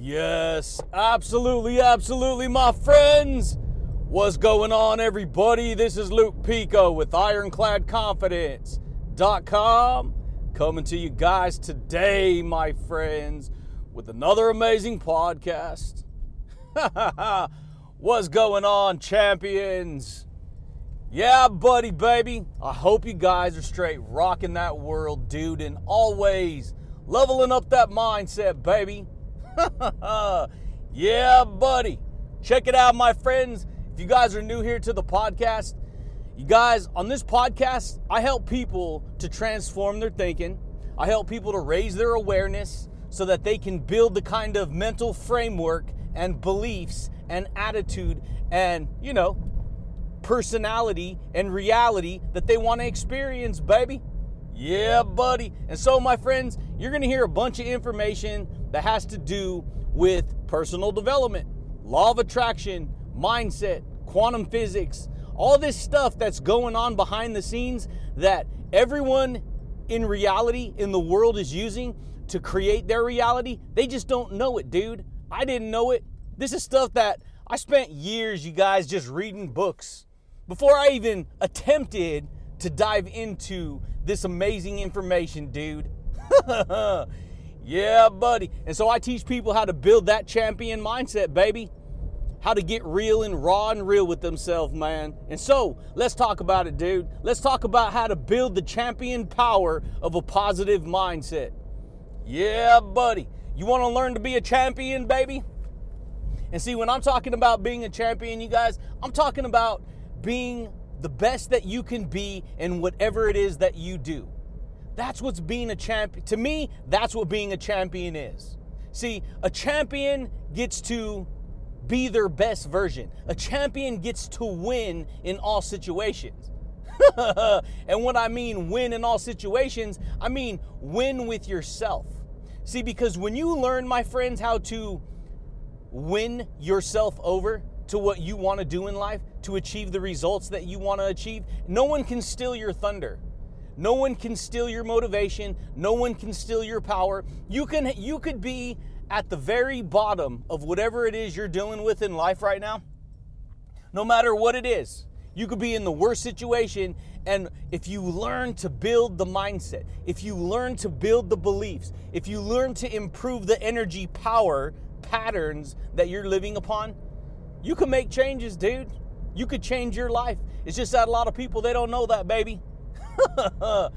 Yes, absolutely, absolutely, my friends. What's going on, everybody? This is Luke Pico with IroncladConfidence.com coming to you guys today, my friends, with another amazing podcast. What's going on, champions? Yeah, buddy, baby. I hope you guys are straight rocking that world, dude, and always leveling up that mindset, baby. yeah, buddy. Check it out, my friends. If you guys are new here to the podcast, you guys, on this podcast, I help people to transform their thinking. I help people to raise their awareness so that they can build the kind of mental framework and beliefs and attitude and, you know, personality and reality that they want to experience, baby. Yeah, buddy. And so, my friends, you're going to hear a bunch of information that has to do with personal development, law of attraction, mindset, quantum physics, all this stuff that's going on behind the scenes that everyone in reality in the world is using to create their reality. They just don't know it, dude. I didn't know it. This is stuff that I spent years, you guys, just reading books before I even attempted to dive into this amazing information, dude. yeah, buddy. And so I teach people how to build that champion mindset, baby. How to get real and raw and real with themselves, man. And so let's talk about it, dude. Let's talk about how to build the champion power of a positive mindset. Yeah, buddy. You want to learn to be a champion, baby? And see, when I'm talking about being a champion, you guys, I'm talking about being the best that you can be in whatever it is that you do. That's what's being a champion. To me, that's what being a champion is. See, a champion gets to be their best version. A champion gets to win in all situations. and what I mean win in all situations, I mean win with yourself. See, because when you learn, my friends, how to win yourself over, to what you want to do in life to achieve the results that you want to achieve. No one can steal your thunder. No one can steal your motivation. No one can steal your power. You can you could be at the very bottom of whatever it is you're dealing with in life right now. No matter what it is. You could be in the worst situation and if you learn to build the mindset, if you learn to build the beliefs, if you learn to improve the energy power patterns that you're living upon, you can make changes, dude. You could change your life. It's just that a lot of people they don't know that, baby.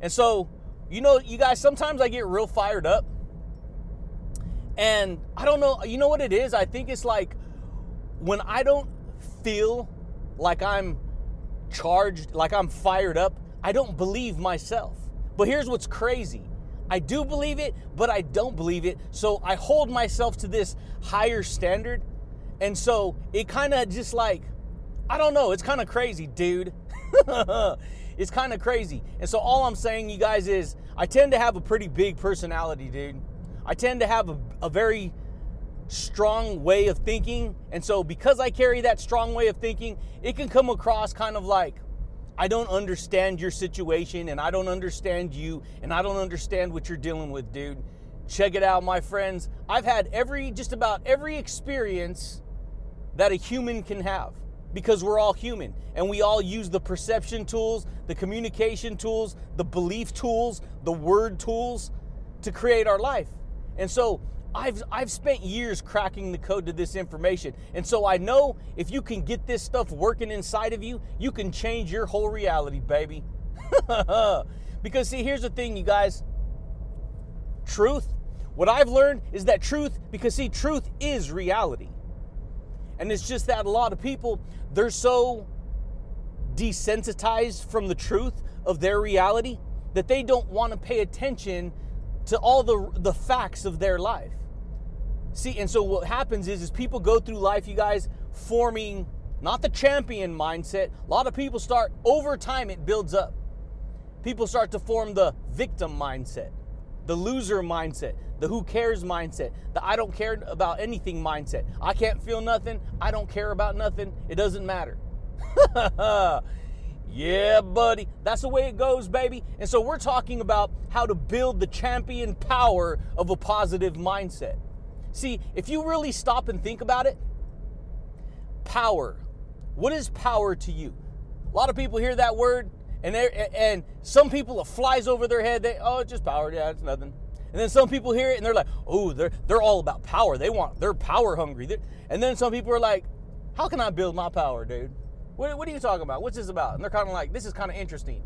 and so, you know, you guys, sometimes I get real fired up. And I don't know, you know what it is? I think it's like when I don't feel like I'm charged, like I'm fired up, I don't believe myself. But here's what's crazy. I do believe it, but I don't believe it. So I hold myself to this higher standard and so it kind of just like, I don't know, it's kind of crazy, dude. it's kind of crazy. And so all I'm saying, you guys, is I tend to have a pretty big personality, dude. I tend to have a, a very strong way of thinking. And so because I carry that strong way of thinking, it can come across kind of like, I don't understand your situation and I don't understand you and I don't understand what you're dealing with, dude. Check it out, my friends. I've had every, just about every experience that a human can have because we're all human and we all use the perception tools, the communication tools, the belief tools, the word tools to create our life. And so I've, I've spent years cracking the code to this information. And so I know if you can get this stuff working inside of you, you can change your whole reality, baby. because, see, here's the thing, you guys truth, what I've learned is that truth, because, see, truth is reality. And it's just that a lot of people, they're so desensitized from the truth of their reality that they don't want to pay attention to all the, the facts of their life. See, and so what happens is, is people go through life, you guys, forming not the champion mindset. A lot of people start, over time, it builds up. People start to form the victim mindset the loser mindset, the who cares mindset, the I don't care about anything mindset. I can't feel nothing. I don't care about nothing. It doesn't matter. yeah, buddy. That's the way it goes, baby. And so we're talking about how to build the champion power of a positive mindset. See, if you really stop and think about it, power. What is power to you? A lot of people hear that word, and and some people it flies over their head. They oh, it's just power. Yeah, it's nothing. And then some people hear it and they're like, oh, they're they're all about power. They want they're power hungry. And then some people are like, how can I build my power, dude? What, what are you talking about? What's this about? And they're kind of like, this is kind of interesting.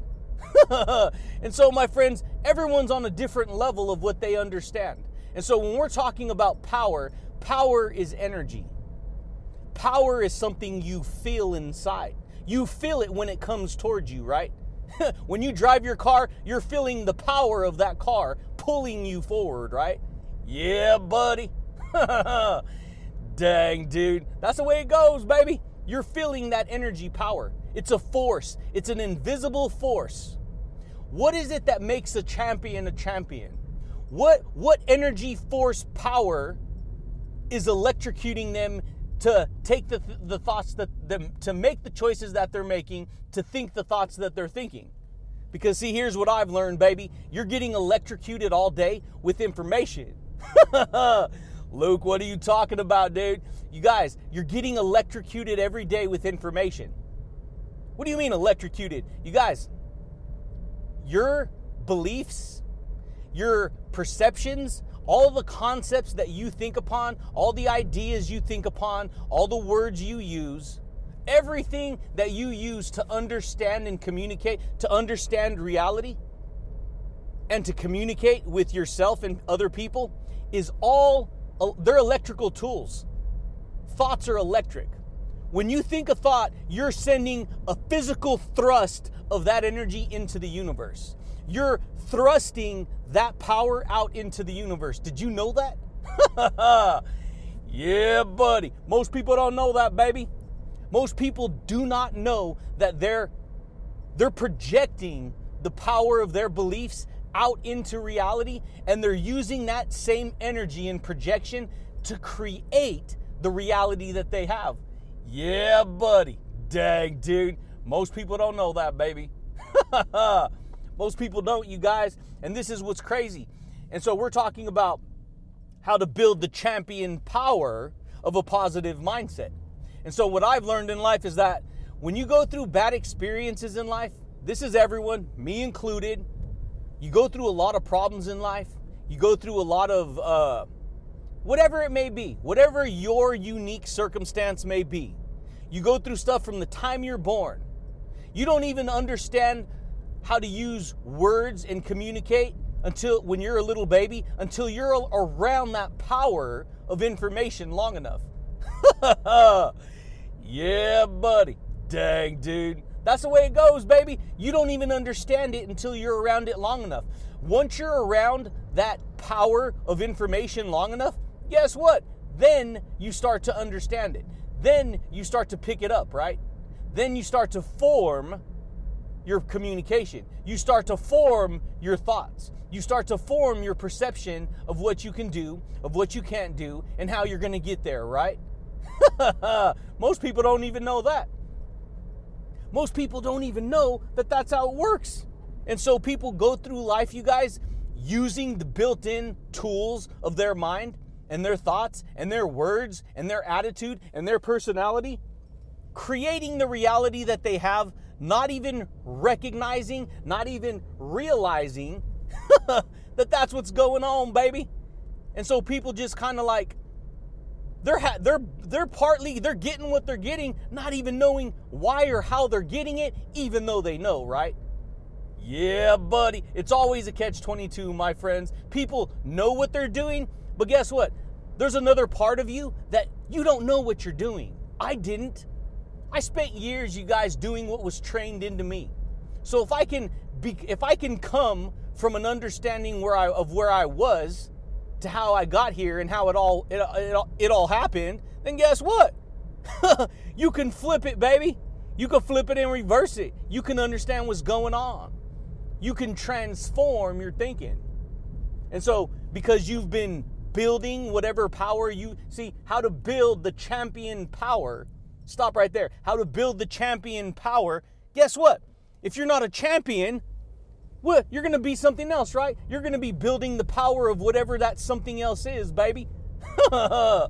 and so, my friends, everyone's on a different level of what they understand. And so, when we're talking about power, power is energy. Power is something you feel inside. You feel it when it comes towards you, right? when you drive your car, you're feeling the power of that car pulling you forward, right? Yeah, buddy. Dang, dude. That's the way it goes, baby. You're feeling that energy power. It's a force, it's an invisible force. What is it that makes a champion a champion? What what energy force power is electrocuting them to take the, the thoughts that to make the choices that they're making, to think the thoughts that they're thinking. Because see, here's what I've learned, baby. You're getting electrocuted all day with information. Luke, what are you talking about, dude? You guys, you're getting electrocuted every day with information. What do you mean electrocuted? You guys, your beliefs, your perceptions, all the concepts that you think upon, all the ideas you think upon, all the words you use, everything that you use to understand and communicate, to understand reality, and to communicate with yourself and other people is all, uh, they're electrical tools. Thoughts are electric. When you think a thought, you're sending a physical thrust of that energy into the universe. You're thrusting that power out into the universe. Did you know that? yeah, buddy. Most people don't know that, baby. Most people do not know that they're they're projecting the power of their beliefs out into reality and they're using that same energy and projection to create the reality that they have. Yeah, buddy. Dang, dude. Most people don't know that, baby. Most people don't, you guys. And this is what's crazy. And so we're talking about how to build the champion power of a positive mindset. And so what I've learned in life is that when you go through bad experiences in life, this is everyone, me included. You go through a lot of problems in life. You go through a lot of uh, whatever it may be, whatever your unique circumstance may be. You go through stuff from the time you're born. You don't even understand how to use words and communicate until when you're a little baby, until you're around that power of information long enough. yeah, buddy. Dang, dude. That's the way it goes, baby. You don't even understand it until you're around it long enough. Once you're around that power of information long enough, guess what? Then you start to understand it. Then you start to pick it up, right? Then you start to form your communication. You start to form your thoughts. You start to form your perception of what you can do, of what you can't do, and how you're going to get there, right? Most people don't even know that. Most people don't even know that that's how it works. And so people go through life, you guys, using the built in tools of their mind and their thoughts and their words and their attitude and their personality, creating the reality that they have, not even recognizing, not even realizing that that's what's going on, baby. And so people just kind of like they're ha- they're they're partly they're getting what they're getting, not even knowing why or how they're getting it, even though they know, right? Yeah, buddy. It's always a catch 22, my friends. People know what they're doing, but guess what? There's another part of you that you don't know what you're doing. I didn't. I spent years, you guys, doing what was trained into me. So if I can be, if I can come from an understanding where I of where I was to how I got here and how it all it, it, it all happened, then guess what? you can flip it, baby. You can flip it and reverse it. You can understand what's going on. You can transform your thinking. And so, because you've been building whatever power you see, how to build the champion power, stop right there. How to build the champion power. Guess what? If you're not a champion, what? You're going to be something else, right? You're going to be building the power of whatever that something else is, baby. You're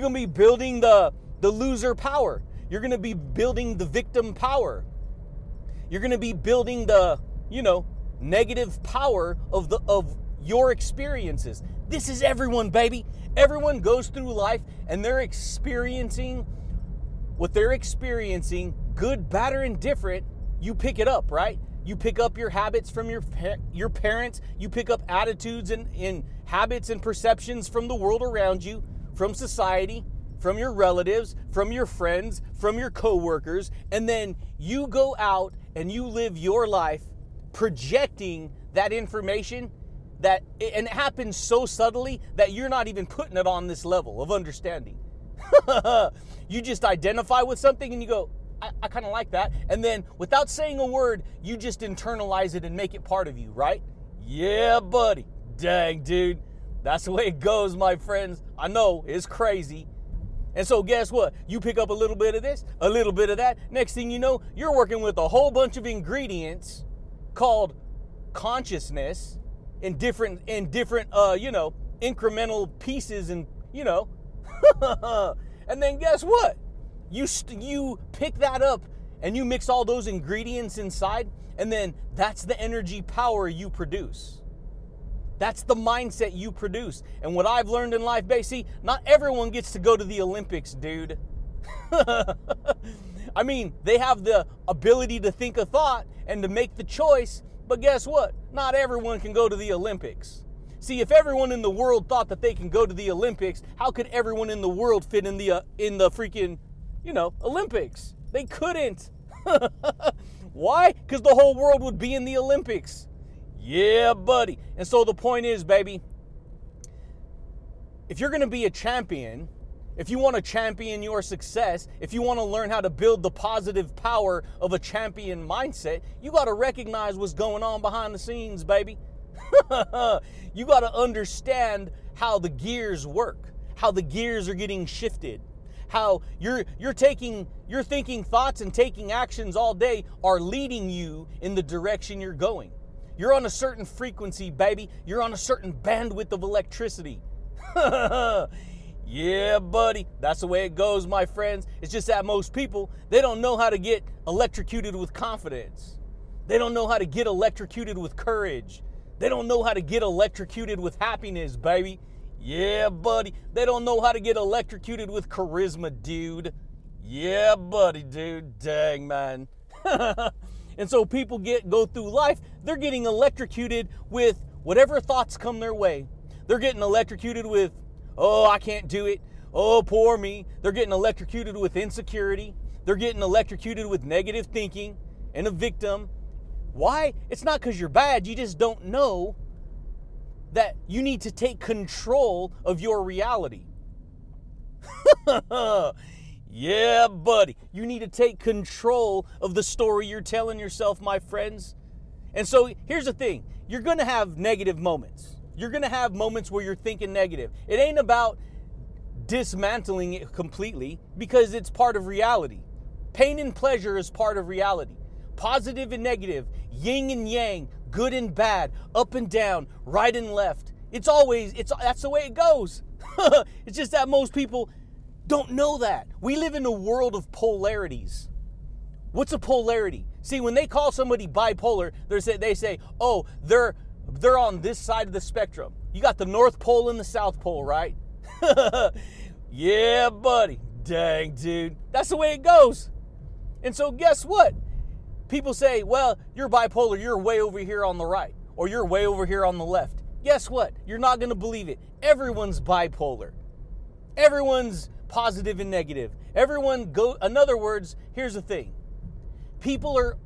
going to be building the the loser power. You're going to be building the victim power. You're going to be building the, you know, negative power of the of your experiences. This is everyone, baby. Everyone goes through life and they're experiencing what they're experiencing, good, bad, or indifferent. You pick it up, right? You pick up your habits from your your parents. You pick up attitudes and, and habits and perceptions from the world around you, from society, from your relatives, from your friends, from your coworkers, and then you go out and you live your life projecting that information that and it happens so subtly that you're not even putting it on this level of understanding. you just identify with something and you go, I, I kind of like that. And then without saying a word, you just internalize it and make it part of you, right? Yeah, buddy. Dang, dude. That's the way it goes, my friends. I know it's crazy. And so, guess what? You pick up a little bit of this, a little bit of that. Next thing you know, you're working with a whole bunch of ingredients called consciousness in different, in different, uh, you know, incremental pieces, and you know, and then guess what? You st- you pick that up and you mix all those ingredients inside, and then that's the energy power you produce. That's the mindset you produce. And what I've learned in life, Basie, not everyone gets to go to the Olympics, dude. I mean, they have the ability to think a thought and to make the choice, but guess what? Not everyone can go to the Olympics. See, if everyone in the world thought that they can go to the Olympics, how could everyone in the world fit in the uh, in the freaking you know, Olympics. They couldn't. Why? Because the whole world would be in the Olympics. Yeah, buddy. And so the point is, baby, if you're going to be a champion, if you want to champion your success, if you want to learn how to build the positive power of a champion mindset, you got to recognize what's going on behind the scenes, baby. you got to understand how the gears work, how the gears are getting shifted how you're you're taking you're thinking thoughts and taking actions all day are leading you in the direction you're going. You're on a certain frequency, baby. You're on a certain bandwidth of electricity. yeah, buddy. That's the way it goes, my friends. It's just that most people, they don't know how to get electrocuted with confidence. They don't know how to get electrocuted with courage. They don't know how to get electrocuted with happiness, baby. Yeah, buddy. They don't know how to get electrocuted with charisma, dude. Yeah, buddy, dude. Dang, man. and so people get go through life, they're getting electrocuted with whatever thoughts come their way. They're getting electrocuted with, "Oh, I can't do it. Oh, poor me." They're getting electrocuted with insecurity. They're getting electrocuted with negative thinking and a victim. Why? It's not cuz you're bad, you just don't know that you need to take control of your reality. yeah, buddy. You need to take control of the story you're telling yourself, my friends. And so here's the thing you're going to have negative moments. You're going to have moments where you're thinking negative. It ain't about dismantling it completely because it's part of reality. Pain and pleasure is part of reality. Positive and negative, yin and yang, good and bad, up and down, right and left. It's always it's that's the way it goes. it's just that most people don't know that. We live in a world of polarities. What's a polarity? See, when they call somebody bipolar, they say they say, "Oh, they're they're on this side of the spectrum." You got the North Pole and the South Pole, right? yeah, buddy. Dang, dude. That's the way it goes. And so guess what? People say, well, you're bipolar, you're way over here on the right, or you're way over here on the left. Guess what? You're not going to believe it. Everyone's bipolar. Everyone's positive and negative. Everyone go in other words, here's the thing. People are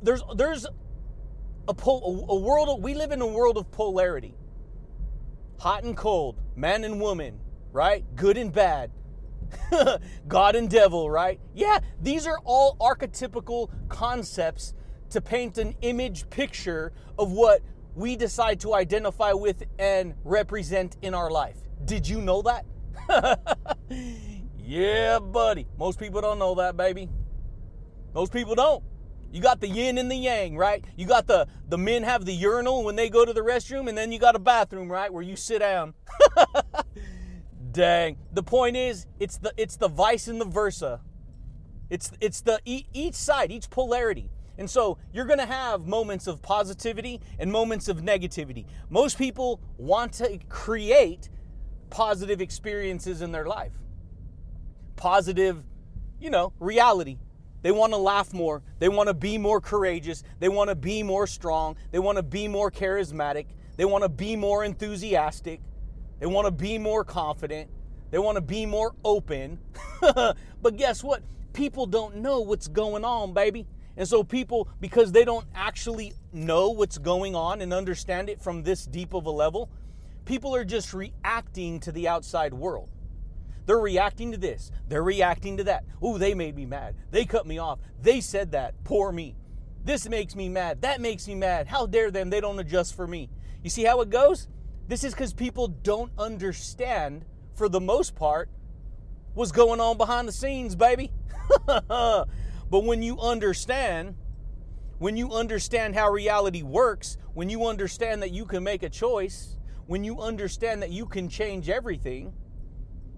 there's there's a pol, a world we live in a world of polarity. Hot and cold, man and woman, right? Good and bad. God and devil, right? Yeah, these are all archetypical concepts to paint an image picture of what we decide to identify with and represent in our life. Did you know that? yeah, buddy. Most people don't know that, baby. Most people don't. You got the yin and the yang, right? You got the the men have the urinal when they go to the restroom, and then you got a bathroom, right, where you sit down. Dang. The point is, it's the it's the vice and the versa. It's it's the each side, each polarity. And so you're going to have moments of positivity and moments of negativity. Most people want to create positive experiences in their life. Positive, you know, reality. They want to laugh more. They want to be more courageous. They want to be more strong. They want to be more charismatic. They want to be more enthusiastic. They want to be more confident. They want to be more open. but guess what? People don't know what's going on, baby. And so, people, because they don't actually know what's going on and understand it from this deep of a level, people are just reacting to the outside world. They're reacting to this. They're reacting to that. Oh, they made me mad. They cut me off. They said that. Poor me. This makes me mad. That makes me mad. How dare them? They don't adjust for me. You see how it goes? This is because people don't understand, for the most part, what's going on behind the scenes, baby. but when you understand, when you understand how reality works, when you understand that you can make a choice, when you understand that you can change everything,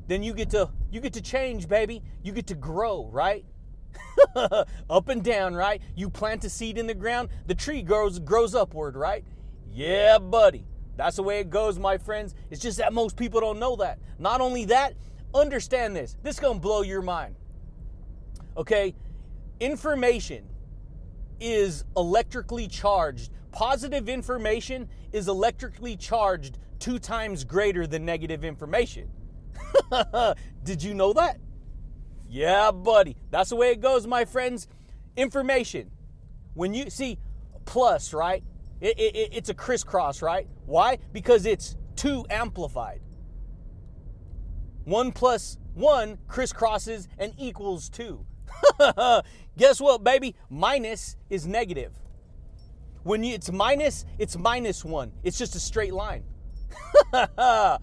then you get to you get to change, baby. You get to grow, right? Up and down, right? You plant a seed in the ground, the tree grows grows upward, right? Yeah, buddy. That's the way it goes, my friends. It's just that most people don't know that. Not only that, understand this. This is going to blow your mind. Okay? Information is electrically charged. Positive information is electrically charged two times greater than negative information. Did you know that? Yeah, buddy. That's the way it goes, my friends. Information. When you see plus, right? It, it, it's a crisscross, right? Why? Because it's two amplified. One plus one crisscrosses and equals two. Guess what, baby? Minus is negative. When you, it's minus, it's minus one. It's just a straight line.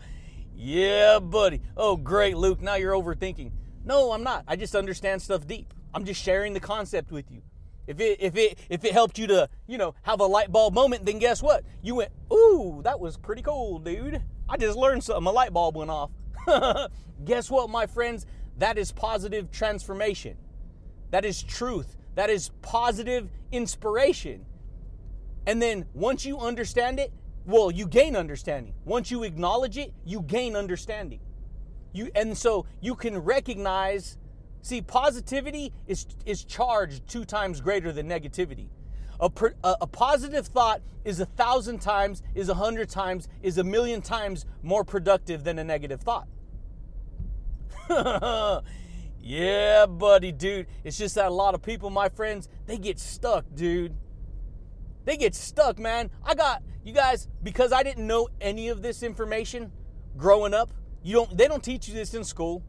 yeah, buddy. Oh, great, Luke. Now you're overthinking. No, I'm not. I just understand stuff deep. I'm just sharing the concept with you. If it if it if it helped you to, you know, have a light bulb moment, then guess what? You went, "Ooh, that was pretty cool, dude. I just learned something. A light bulb went off." guess what, my friends? That is positive transformation. That is truth. That is positive inspiration. And then once you understand it, well, you gain understanding. Once you acknowledge it, you gain understanding. You and so you can recognize See, positivity is, is charged two times greater than negativity. A, a, a, positive thought is a thousand times, is a hundred times, is a million times more productive than a negative thought. yeah, buddy, dude. It's just that a lot of people, my friends, they get stuck, dude. They get stuck, man. I got you guys because I didn't know any of this information growing up. You don't they don't teach you this in school.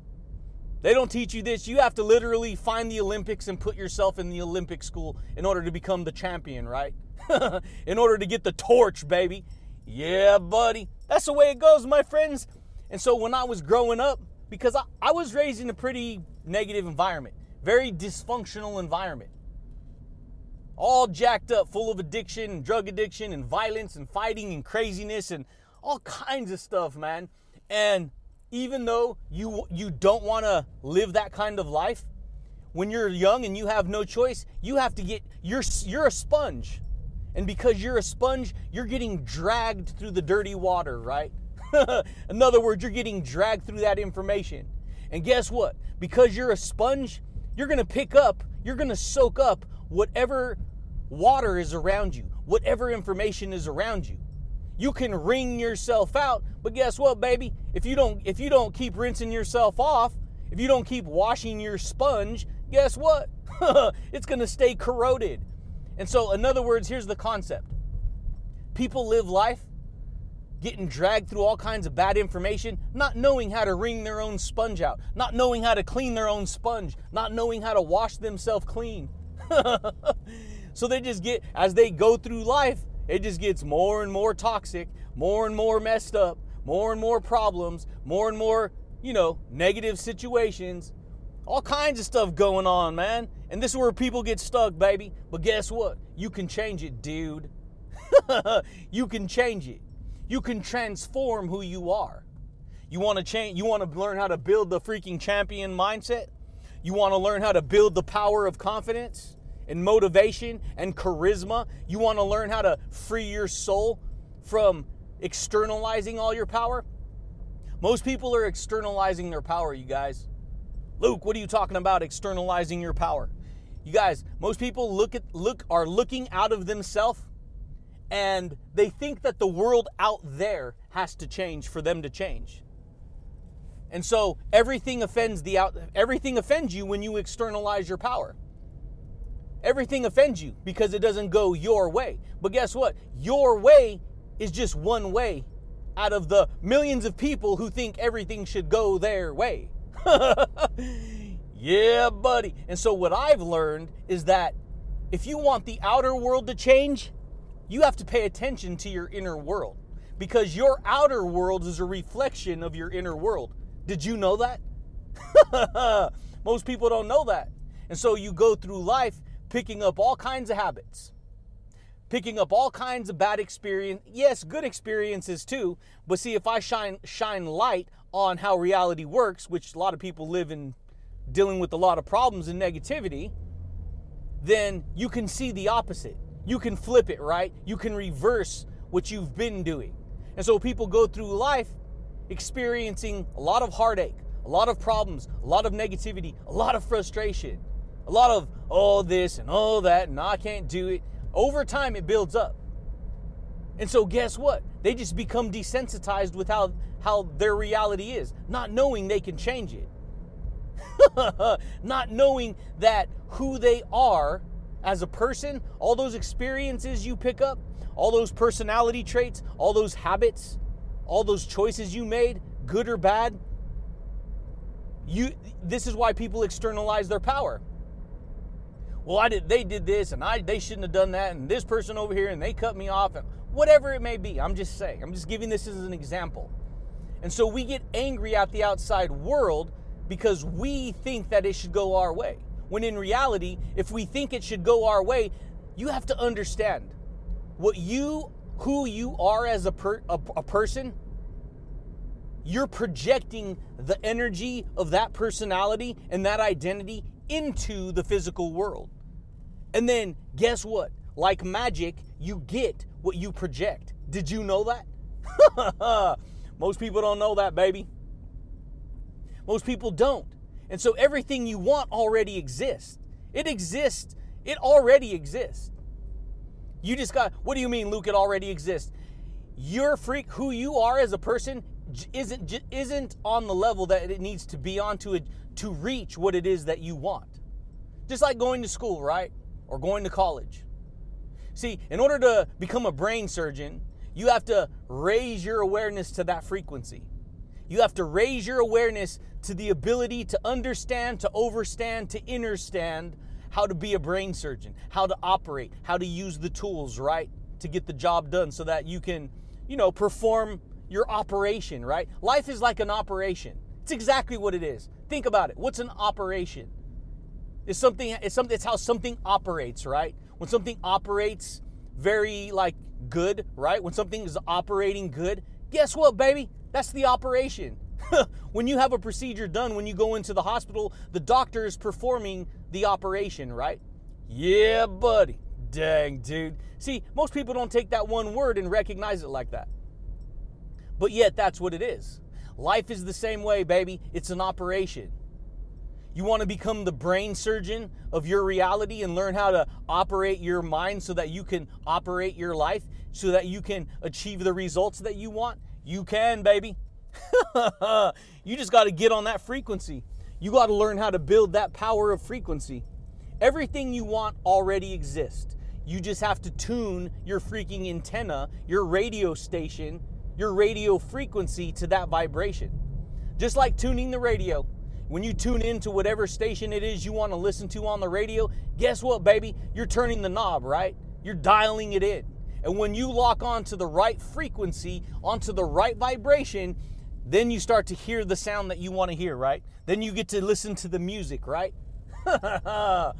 They don't teach you this. You have to literally find the Olympics and put yourself in the Olympic school in order to become the champion, right? in order to get the torch, baby. Yeah, buddy. That's the way it goes, my friends. And so when I was growing up, because I, I was raised in a pretty negative environment, very dysfunctional environment, all jacked up, full of addiction and drug addiction and violence and fighting and craziness and all kinds of stuff, man. And even though you you don't want to live that kind of life, when you're young and you have no choice, you have to get you're you're a sponge. And because you're a sponge, you're getting dragged through the dirty water, right? In other words, you're getting dragged through that information. And guess what? Because you're a sponge, you're going to pick up, you're going to soak up whatever water is around you, whatever information is around you. You can wring yourself out, but guess what, baby? If you don't if you don't keep rinsing yourself off, if you don't keep washing your sponge, guess what? it's going to stay corroded. And so, in other words, here's the concept. People live life getting dragged through all kinds of bad information, not knowing how to wring their own sponge out, not knowing how to clean their own sponge, not knowing how to wash themselves clean. so they just get, as they go through life, it just gets more and more toxic, more and more messed up, more and more problems, more and more, you know, negative situations. All kinds of stuff going on, man. And this is where people get stuck, baby. But guess what? You can change it, dude. you can change it. You can transform who you are. You want to change, you want to learn how to build the freaking champion mindset? You want to learn how to build the power of confidence and motivation and charisma? You want to learn how to free your soul from externalizing all your power? Most people are externalizing their power, you guys. Luke, what are you talking about externalizing your power? You guys, most people look at look are looking out of themselves and they think that the world out there has to change for them to change. And so everything offends the out everything offends you when you externalize your power. Everything offends you because it doesn't go your way. But guess what? Your way is just one way out of the millions of people who think everything should go their way. yeah, buddy. And so, what I've learned is that if you want the outer world to change, you have to pay attention to your inner world because your outer world is a reflection of your inner world. Did you know that? Most people don't know that. And so, you go through life picking up all kinds of habits picking up all kinds of bad experience yes good experiences too but see if i shine shine light on how reality works which a lot of people live in dealing with a lot of problems and negativity then you can see the opposite. You can flip it right? You can reverse what you've been doing. And so people go through life experiencing a lot of heartache a lot of problems a lot of negativity a lot of frustration a lot of all this and all that and i can't do it over time, it builds up. And so, guess what? They just become desensitized with how, how their reality is, not knowing they can change it. not knowing that who they are as a person, all those experiences you pick up, all those personality traits, all those habits, all those choices you made, good or bad, you this is why people externalize their power well, I did they did this and I they shouldn't have done that and this person over here and they cut me off and whatever it may be. I'm just saying. I'm just giving this as an example. And so we get angry at the outside world because we think that it should go our way. When in reality, if we think it should go our way, you have to understand what you who you are as a, per, a, a person you're projecting the energy of that personality and that identity into the physical world. And then guess what? Like magic, you get what you project. Did you know that? Most people don't know that, baby. Most people don't. And so everything you want already exists. It exists. It already exists. You just got, what do you mean, Luke? It already exists. Your freak, who you are as a person, isn't isn't on the level that it needs to be on to to reach what it is that you want. Just like going to school, right? Or going to college. See, in order to become a brain surgeon, you have to raise your awareness to that frequency. You have to raise your awareness to the ability to understand, to overstand, to understand how to be a brain surgeon, how to operate, how to use the tools, right? To get the job done so that you can, you know, perform your operation, right? Life is like an operation. It's exactly what it is. Think about it. What's an operation? Is something it's something it's how something operates, right? When something operates very like good, right? When something is operating good, guess what, baby? That's the operation. when you have a procedure done, when you go into the hospital, the doctor is performing the operation, right? Yeah, buddy. Dang, dude. See, most people don't take that one word and recognize it like that. But yet, that's what it is. Life is the same way, baby. It's an operation. You want to become the brain surgeon of your reality and learn how to operate your mind so that you can operate your life, so that you can achieve the results that you want? You can, baby. you just got to get on that frequency. You got to learn how to build that power of frequency. Everything you want already exists. You just have to tune your freaking antenna, your radio station, your radio frequency to that vibration. Just like tuning the radio. When you tune into whatever station it is you want to listen to on the radio, guess what, baby? You're turning the knob, right? You're dialing it in. And when you lock onto the right frequency, onto the right vibration, then you start to hear the sound that you want to hear, right? Then you get to listen to the music, right?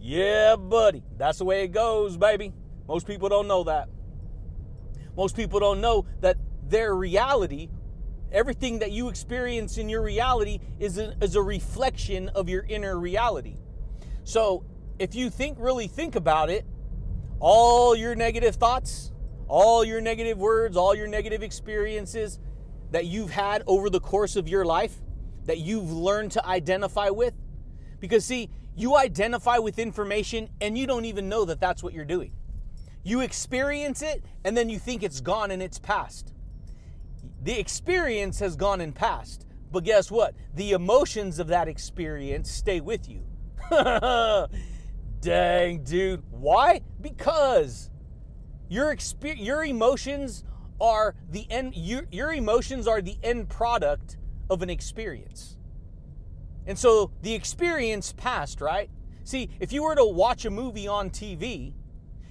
yeah, buddy. That's the way it goes, baby. Most people don't know that. Most people don't know that their reality everything that you experience in your reality is a, is a reflection of your inner reality. So if you think really think about it, all your negative thoughts, all your negative words, all your negative experiences that you've had over the course of your life that you've learned to identify with. Because, see, you identify with information and you don't even know that that's what you're doing. You experience it and then you think it's gone and it's past. The experience has gone and passed. But guess what? The emotions of that experience stay with you. Dang, dude. Why? Because your exper- your emotions are the end your, your emotions are the end product of an experience. And so the experience passed, right? See, if you were to watch a movie on TV,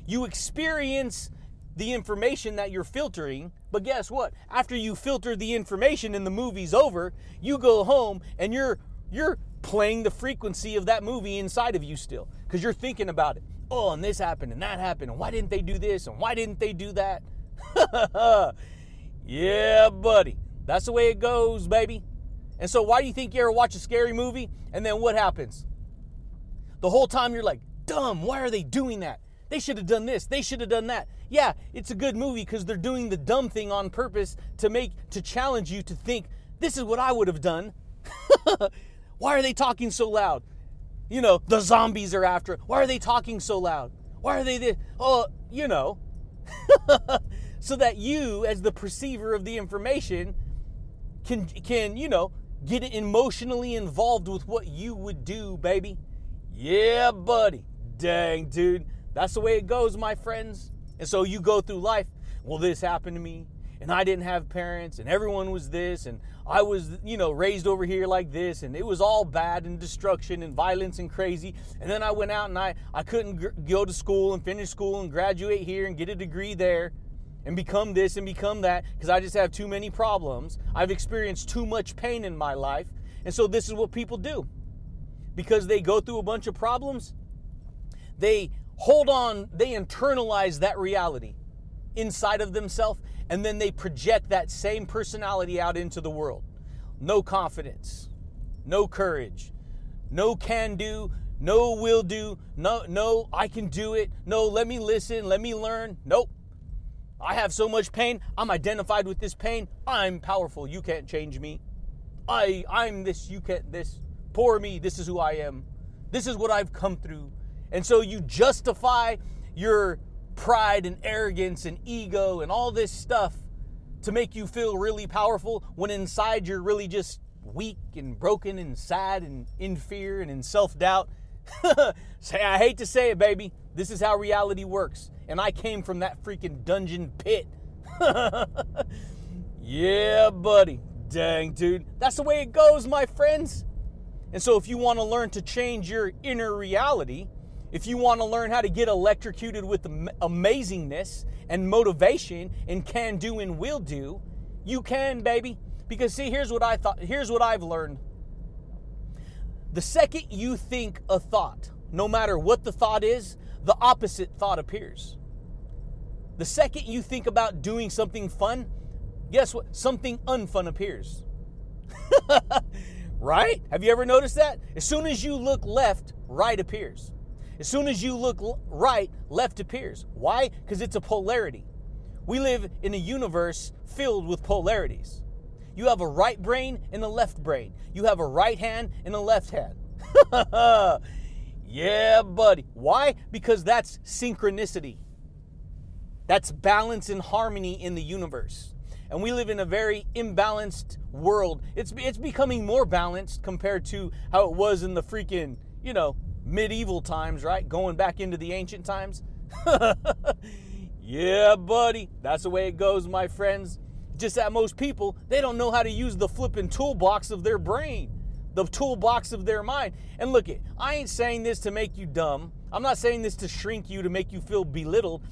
you experience the information that you're filtering, but guess what? After you filter the information and the movie's over, you go home and you're you're playing the frequency of that movie inside of you still because you're thinking about it. Oh, and this happened and that happened, and why didn't they do this and why didn't they do that? yeah, buddy. That's the way it goes, baby. And so, why do you think you ever watch a scary movie and then what happens? The whole time you're like, dumb, why are they doing that? They should have done this, they should have done that. Yeah, it's a good movie because they're doing the dumb thing on purpose to make, to challenge you to think, this is what I would have done. why are they talking so loud? You know, the zombies are after. Why are they talking so loud? Why are they this? Oh, you know. so that you, as the perceiver of the information, can can, you know, get emotionally involved with what you would do, baby. Yeah, buddy. Dang, dude. That's the way it goes, my friends. And so you go through life. Well, this happened to me, and I didn't have parents, and everyone was this, and I was, you know, raised over here like this, and it was all bad and destruction and violence and crazy. And then I went out and I, I couldn't gr- go to school and finish school and graduate here and get a degree there and become this and become that because I just have too many problems. I've experienced too much pain in my life. And so this is what people do. Because they go through a bunch of problems, they hold on, they internalize that reality inside of themselves, and then they project that same personality out into the world. No confidence, no courage, no can do, no will do, no, no, I can do it, no, let me listen, let me learn. Nope. I have so much pain. I'm identified with this pain. I'm powerful. You can't change me. I I'm this. You can't this. Poor me. This is who I am. This is what I've come through. And so you justify your pride and arrogance and ego and all this stuff to make you feel really powerful when inside you're really just weak and broken and sad and in fear and in self-doubt. say I hate to say it, baby. This is how reality works and I came from that freaking dungeon pit. yeah, buddy. Dang, dude. That's the way it goes, my friends. And so, if you want to learn to change your inner reality, if you want to learn how to get electrocuted with amazingness and motivation and can do and will do, you can, baby. Because see, here's what I thought, here's what I've learned. The second you think a thought, no matter what the thought is, the opposite thought appears. The second you think about doing something fun, guess what? Something unfun appears. right? Have you ever noticed that? As soon as you look left, right appears. As soon as you look right, left appears. Why? Because it's a polarity. We live in a universe filled with polarities. You have a right brain and a left brain. You have a right hand and a left hand. Yeah, buddy. Why? Because that's synchronicity. That's balance and harmony in the universe. And we live in a very imbalanced world. It's it's becoming more balanced compared to how it was in the freaking, you know, medieval times, right? Going back into the ancient times. yeah, buddy. That's the way it goes, my friends. Just that most people, they don't know how to use the flipping toolbox of their brain the toolbox of their mind. And look it, I ain't saying this to make you dumb. I'm not saying this to shrink you to make you feel belittled.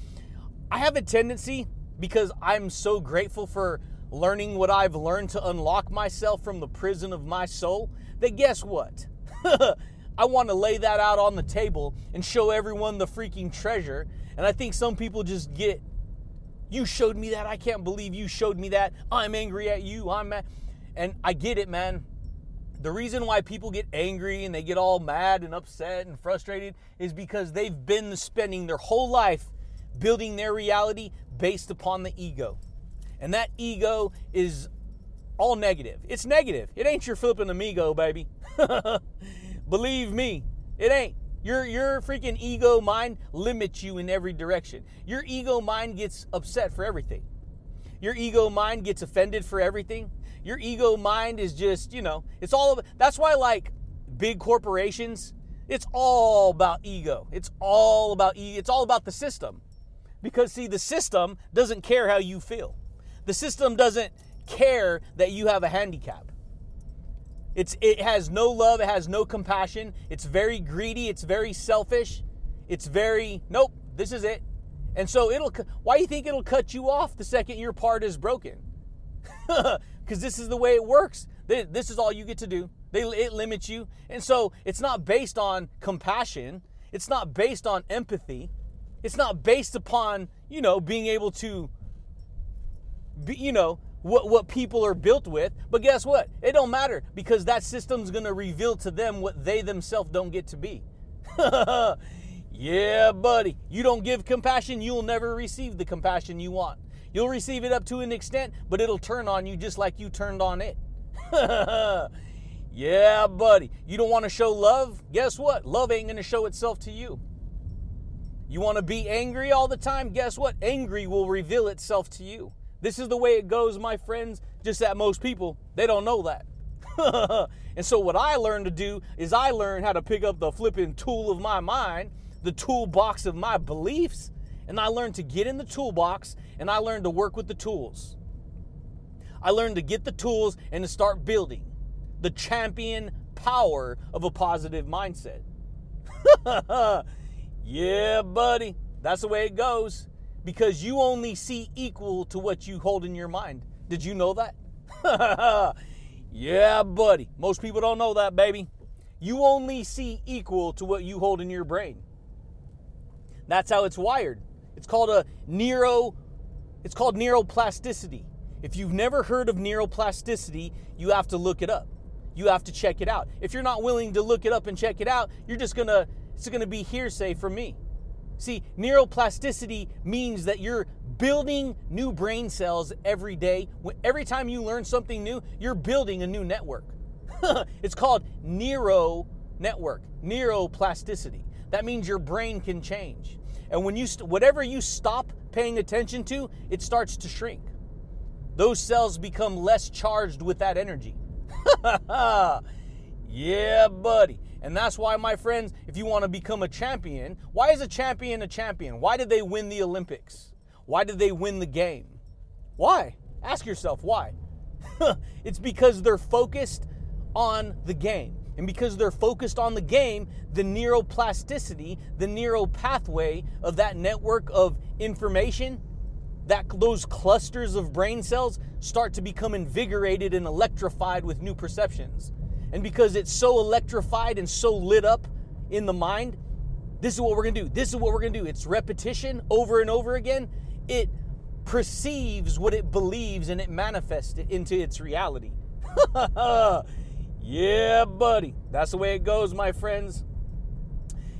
I have a tendency because I'm so grateful for learning what I've learned to unlock myself from the prison of my soul that guess what? I want to lay that out on the table and show everyone the freaking treasure. And I think some people just get You showed me that. I can't believe you showed me that. I'm angry at you. I'm mad. And I get it, man. The reason why people get angry and they get all mad and upset and frustrated is because they've been spending their whole life building their reality based upon the ego. And that ego is all negative. It's negative. It ain't your flipping amigo, baby. Believe me, it ain't. Your your freaking ego mind limits you in every direction. Your ego mind gets upset for everything. Your ego mind gets offended for everything. Your ego mind is just, you know, it's all of that's why like big corporations, it's all about ego. It's all about e- it's all about the system. Because see the system doesn't care how you feel. The system doesn't care that you have a handicap. It's it has no love, it has no compassion. It's very greedy, it's very selfish. It's very nope, this is it. And so it'll why do you think it'll cut you off the second your part is broken? Cuz this is the way it works. This is all you get to do. They it limits you. And so it's not based on compassion. It's not based on empathy. It's not based upon, you know, being able to be, you know, what, what people are built with. But guess what? It don't matter because that system's going to reveal to them what they themselves don't get to be. yeah, buddy. You don't give compassion, you'll never receive the compassion you want. You'll receive it up to an extent, but it'll turn on you just like you turned on it. yeah, buddy. You don't want to show love? Guess what? Love ain't going to show itself to you. You want to be angry all the time? Guess what? Angry will reveal itself to you. This is the way it goes, my friends, just that most people, they don't know that. and so what I learned to do is I learned how to pick up the flipping tool of my mind, the toolbox of my beliefs, and I learned to get in the toolbox and I learned to work with the tools. I learned to get the tools and to start building the champion power of a positive mindset. yeah, buddy. That's the way it goes because you only see equal to what you hold in your mind. Did you know that? yeah, buddy. Most people don't know that, baby. You only see equal to what you hold in your brain. That's how it's wired. It's called a neuro it's called neuroplasticity. If you've never heard of neuroplasticity, you have to look it up. You have to check it out. If you're not willing to look it up and check it out, you're just going to it's going to be hearsay from me. See, neuroplasticity means that you're building new brain cells every day. Every time you learn something new, you're building a new network. it's called neuro network, neuroplasticity. That means your brain can change. And when you st- whatever you stop paying attention to, it starts to shrink. Those cells become less charged with that energy. yeah, buddy. And that's why, my friends, if you want to become a champion, why is a champion a champion? Why did they win the Olympics? Why did they win the game? Why? Ask yourself why. it's because they're focused on the game. And because they're focused on the game, the neuroplasticity, the neural pathway of that network of information, that those clusters of brain cells start to become invigorated and electrified with new perceptions. And because it's so electrified and so lit up in the mind, this is what we're going to do. This is what we're going to do. It's repetition over and over again. It perceives what it believes and it manifests it into its reality. yeah, buddy. That's the way it goes, my friends.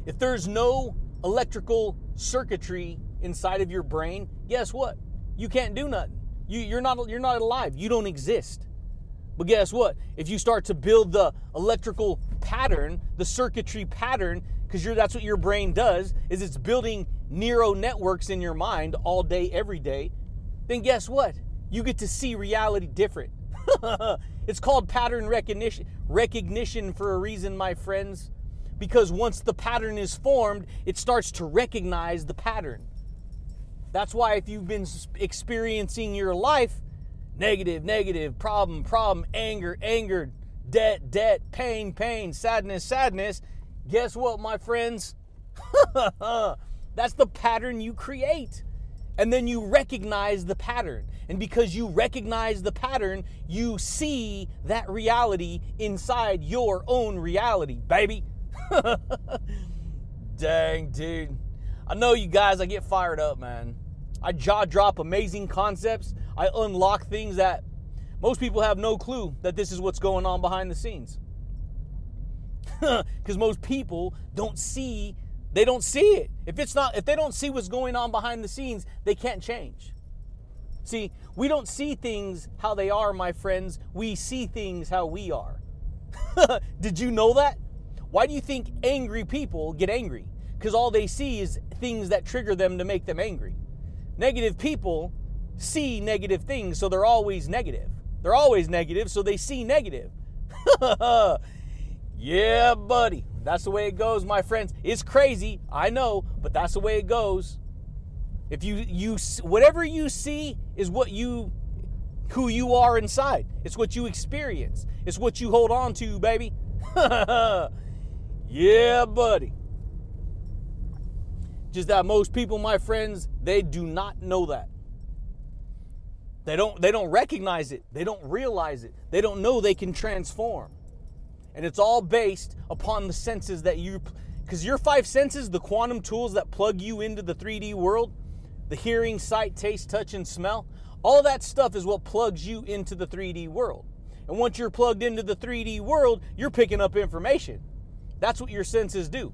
If there's no electrical circuitry inside of your brain, guess what? You can't do nothing. You, you're not you're not alive. You don't exist. But guess what? If you start to build the electrical pattern, the circuitry pattern, because that's what your brain does, is it's building neural networks in your mind all day, every day, then guess what? You get to see reality different. it's called pattern recognition recognition for a reason, my friends. Because once the pattern is formed, it starts to recognize the pattern. That's why if you've been experiencing your life negative, negative, problem, problem, anger, anger, debt, debt, pain, pain, sadness, sadness. Guess what, my friends? That's the pattern you create. And then you recognize the pattern. And because you recognize the pattern, you see that reality inside your own reality, baby. Dang, dude. I know you guys, I get fired up, man. I jaw drop amazing concepts. I unlock things that most people have no clue that this is what's going on behind the scenes. Because most people don't see, they don't see it. If it's not, if they don't see what's going on behind the scenes, they can't change. See, we don't see things how they are, my friends. We see things how we are. Did you know that? Why do you think angry people get angry? Because all they see is things that trigger them to make them angry. Negative people see negative things, so they're always negative. They're always negative, so they see negative. yeah, buddy. That's the way it goes, my friends. It's crazy, I know, but that's the way it goes. If you you whatever you see is what you who you are inside. It's what you experience. It's what you hold on to, baby. yeah, buddy. Just that most people, my friends, they do not know that. They don't they don't recognize it. They don't realize it. They don't know they can transform. And it's all based upon the senses that you cuz your five senses, the quantum tools that plug you into the 3D world, the hearing, sight, taste, touch and smell, all that stuff is what plugs you into the 3D world. And once you're plugged into the 3D world, you're picking up information. That's what your senses do.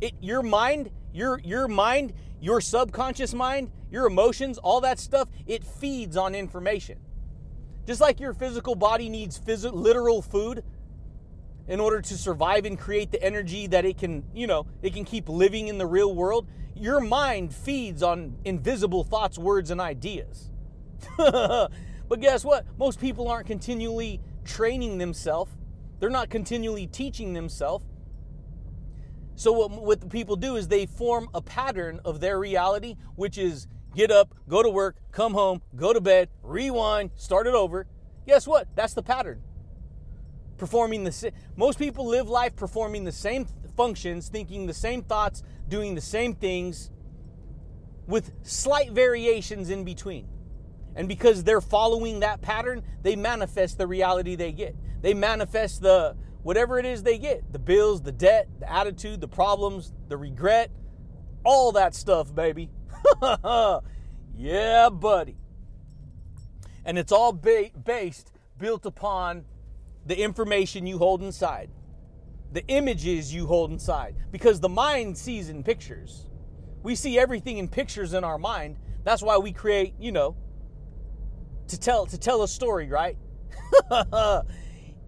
It your mind your your mind, your subconscious mind, your emotions, all that stuff, it feeds on information. Just like your physical body needs phys- literal food in order to survive and create the energy that it can, you know, it can keep living in the real world, your mind feeds on invisible thoughts, words and ideas. but guess what? Most people aren't continually training themselves. They're not continually teaching themselves so what, what the people do is they form a pattern of their reality, which is get up, go to work, come home, go to bed, rewind, start it over. Guess what? That's the pattern. Performing the. Most people live life performing the same functions, thinking the same thoughts, doing the same things, with slight variations in between. And because they're following that pattern, they manifest the reality they get. They manifest the whatever it is they get the bills, the debt, the attitude, the problems, the regret, all that stuff, baby. yeah, buddy. And it's all ba- based, built upon the information you hold inside, the images you hold inside, because the mind sees in pictures. We see everything in pictures in our mind. That's why we create, you know, to tell to tell a story, right?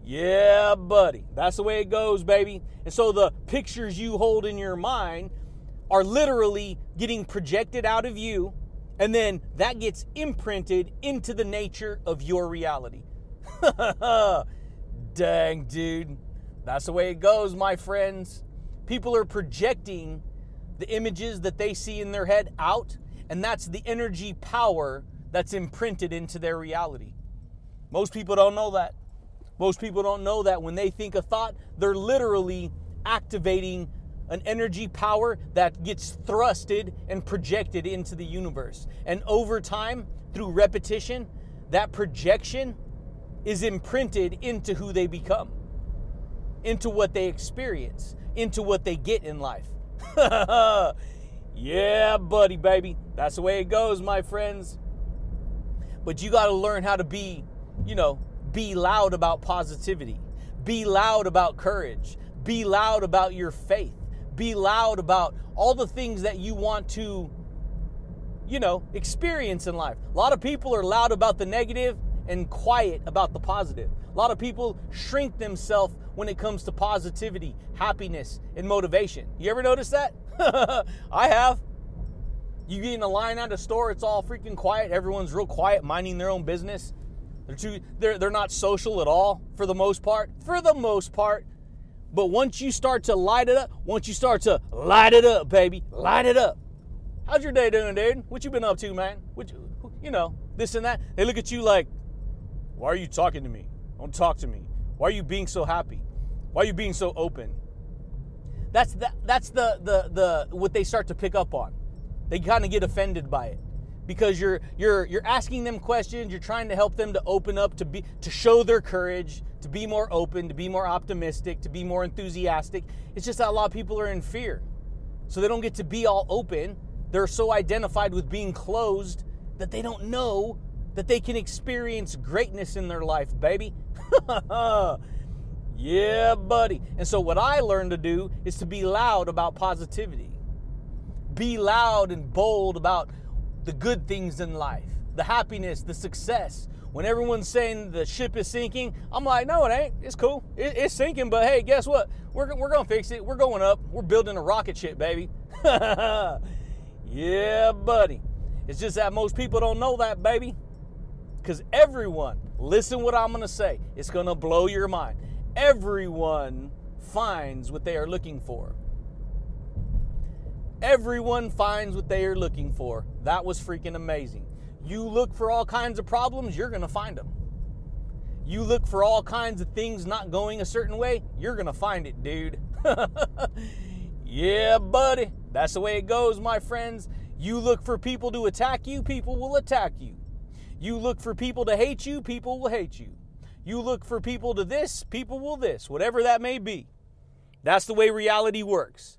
Yeah, buddy. That's the way it goes, baby. And so the pictures you hold in your mind are literally getting projected out of you, and then that gets imprinted into the nature of your reality. Dang, dude. That's the way it goes, my friends. People are projecting the images that they see in their head out, and that's the energy power that's imprinted into their reality. Most people don't know that. Most people don't know that when they think a thought, they're literally activating an energy power that gets thrusted and projected into the universe. And over time, through repetition, that projection is imprinted into who they become, into what they experience, into what they get in life. yeah, buddy, baby. That's the way it goes, my friends. But you got to learn how to be, you know, be loud about positivity. Be loud about courage. Be loud about your faith. Be loud about all the things that you want to, you know, experience in life. A lot of people are loud about the negative and quiet about the positive. A lot of people shrink themselves when it comes to positivity, happiness, and motivation. You ever notice that? I have. You get in a line at a store, it's all freaking quiet. Everyone's real quiet, minding their own business. They're too they're they're not social at all for the most part. For the most part. But once you start to light it up, once you start to light it up, baby, light it up. How's your day doing, dude? What you been up to, man? What you, you know, this and that. They look at you like, why are you talking to me? Don't talk to me. Why are you being so happy? Why are you being so open? That's the, that's the the the what they start to pick up on. They kind of get offended by it because you're you're you're asking them questions you're trying to help them to open up to be to show their courage to be more open to be more optimistic to be more enthusiastic it's just that a lot of people are in fear so they don't get to be all open they're so identified with being closed that they don't know that they can experience greatness in their life, baby. yeah, buddy. And so, what I learned to do is to be loud about positivity, be loud and bold about the good things in life, the happiness, the success. When everyone's saying the ship is sinking, I'm like, no, it ain't. It's cool. It, it's sinking, but hey, guess what? We're, we're going to fix it. We're going up. We're building a rocket ship, baby. yeah, buddy. It's just that most people don't know that, baby. Because everyone, listen what I'm going to say, it's going to blow your mind. Everyone finds what they are looking for. Everyone finds what they are looking for. That was freaking amazing. You look for all kinds of problems, you're going to find them. You look for all kinds of things not going a certain way, you're going to find it, dude. yeah, buddy. That's the way it goes, my friends. You look for people to attack you, people will attack you. You look for people to hate you, people will hate you. You look for people to this, people will this, whatever that may be. That's the way reality works.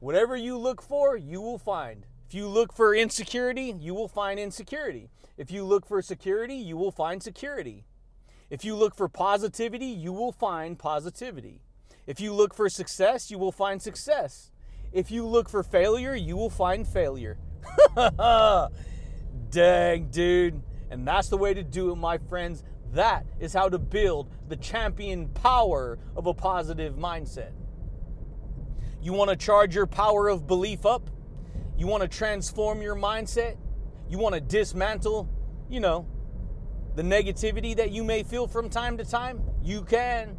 Whatever you look for, you will find. If you look for insecurity, you will find insecurity. If you look for security, you will find security. If you look for positivity, you will find positivity. If you look for success, you will find success. If you look for failure, you will find failure. Dang, dude. And that's the way to do it, my friends. That is how to build the champion power of a positive mindset. You want to charge your power of belief up? You want to transform your mindset? You want to dismantle, you know, the negativity that you may feel from time to time? You can.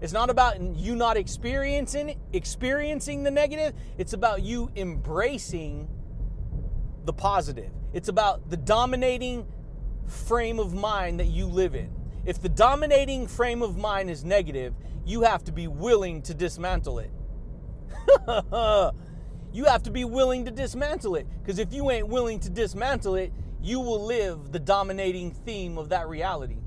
It's not about you not experiencing experiencing the negative. It's about you embracing the positive. It's about the dominating frame of mind that you live in. If the dominating frame of mind is negative, you have to be willing to dismantle it. you have to be willing to dismantle it. Because if you ain't willing to dismantle it, you will live the dominating theme of that reality.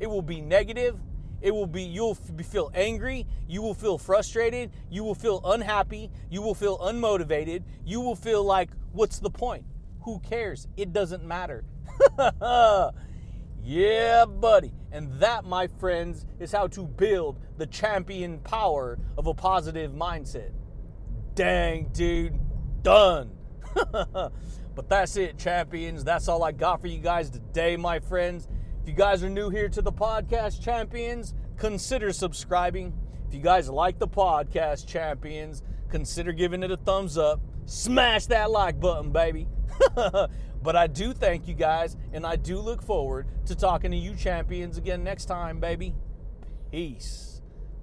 It will be negative. It will be, you'll feel angry. You will feel frustrated. You will feel unhappy. You will feel unmotivated. You will feel like, what's the point? Who cares? It doesn't matter. yeah, buddy. And that, my friends, is how to build the champion power of a positive mindset. Dang, dude. Done. but that's it, champions. That's all I got for you guys today, my friends. If you guys are new here to the podcast, champions, consider subscribing. If you guys like the podcast, champions, consider giving it a thumbs up. Smash that like button, baby. but I do thank you guys, and I do look forward to talking to you champions again next time, baby. Peace.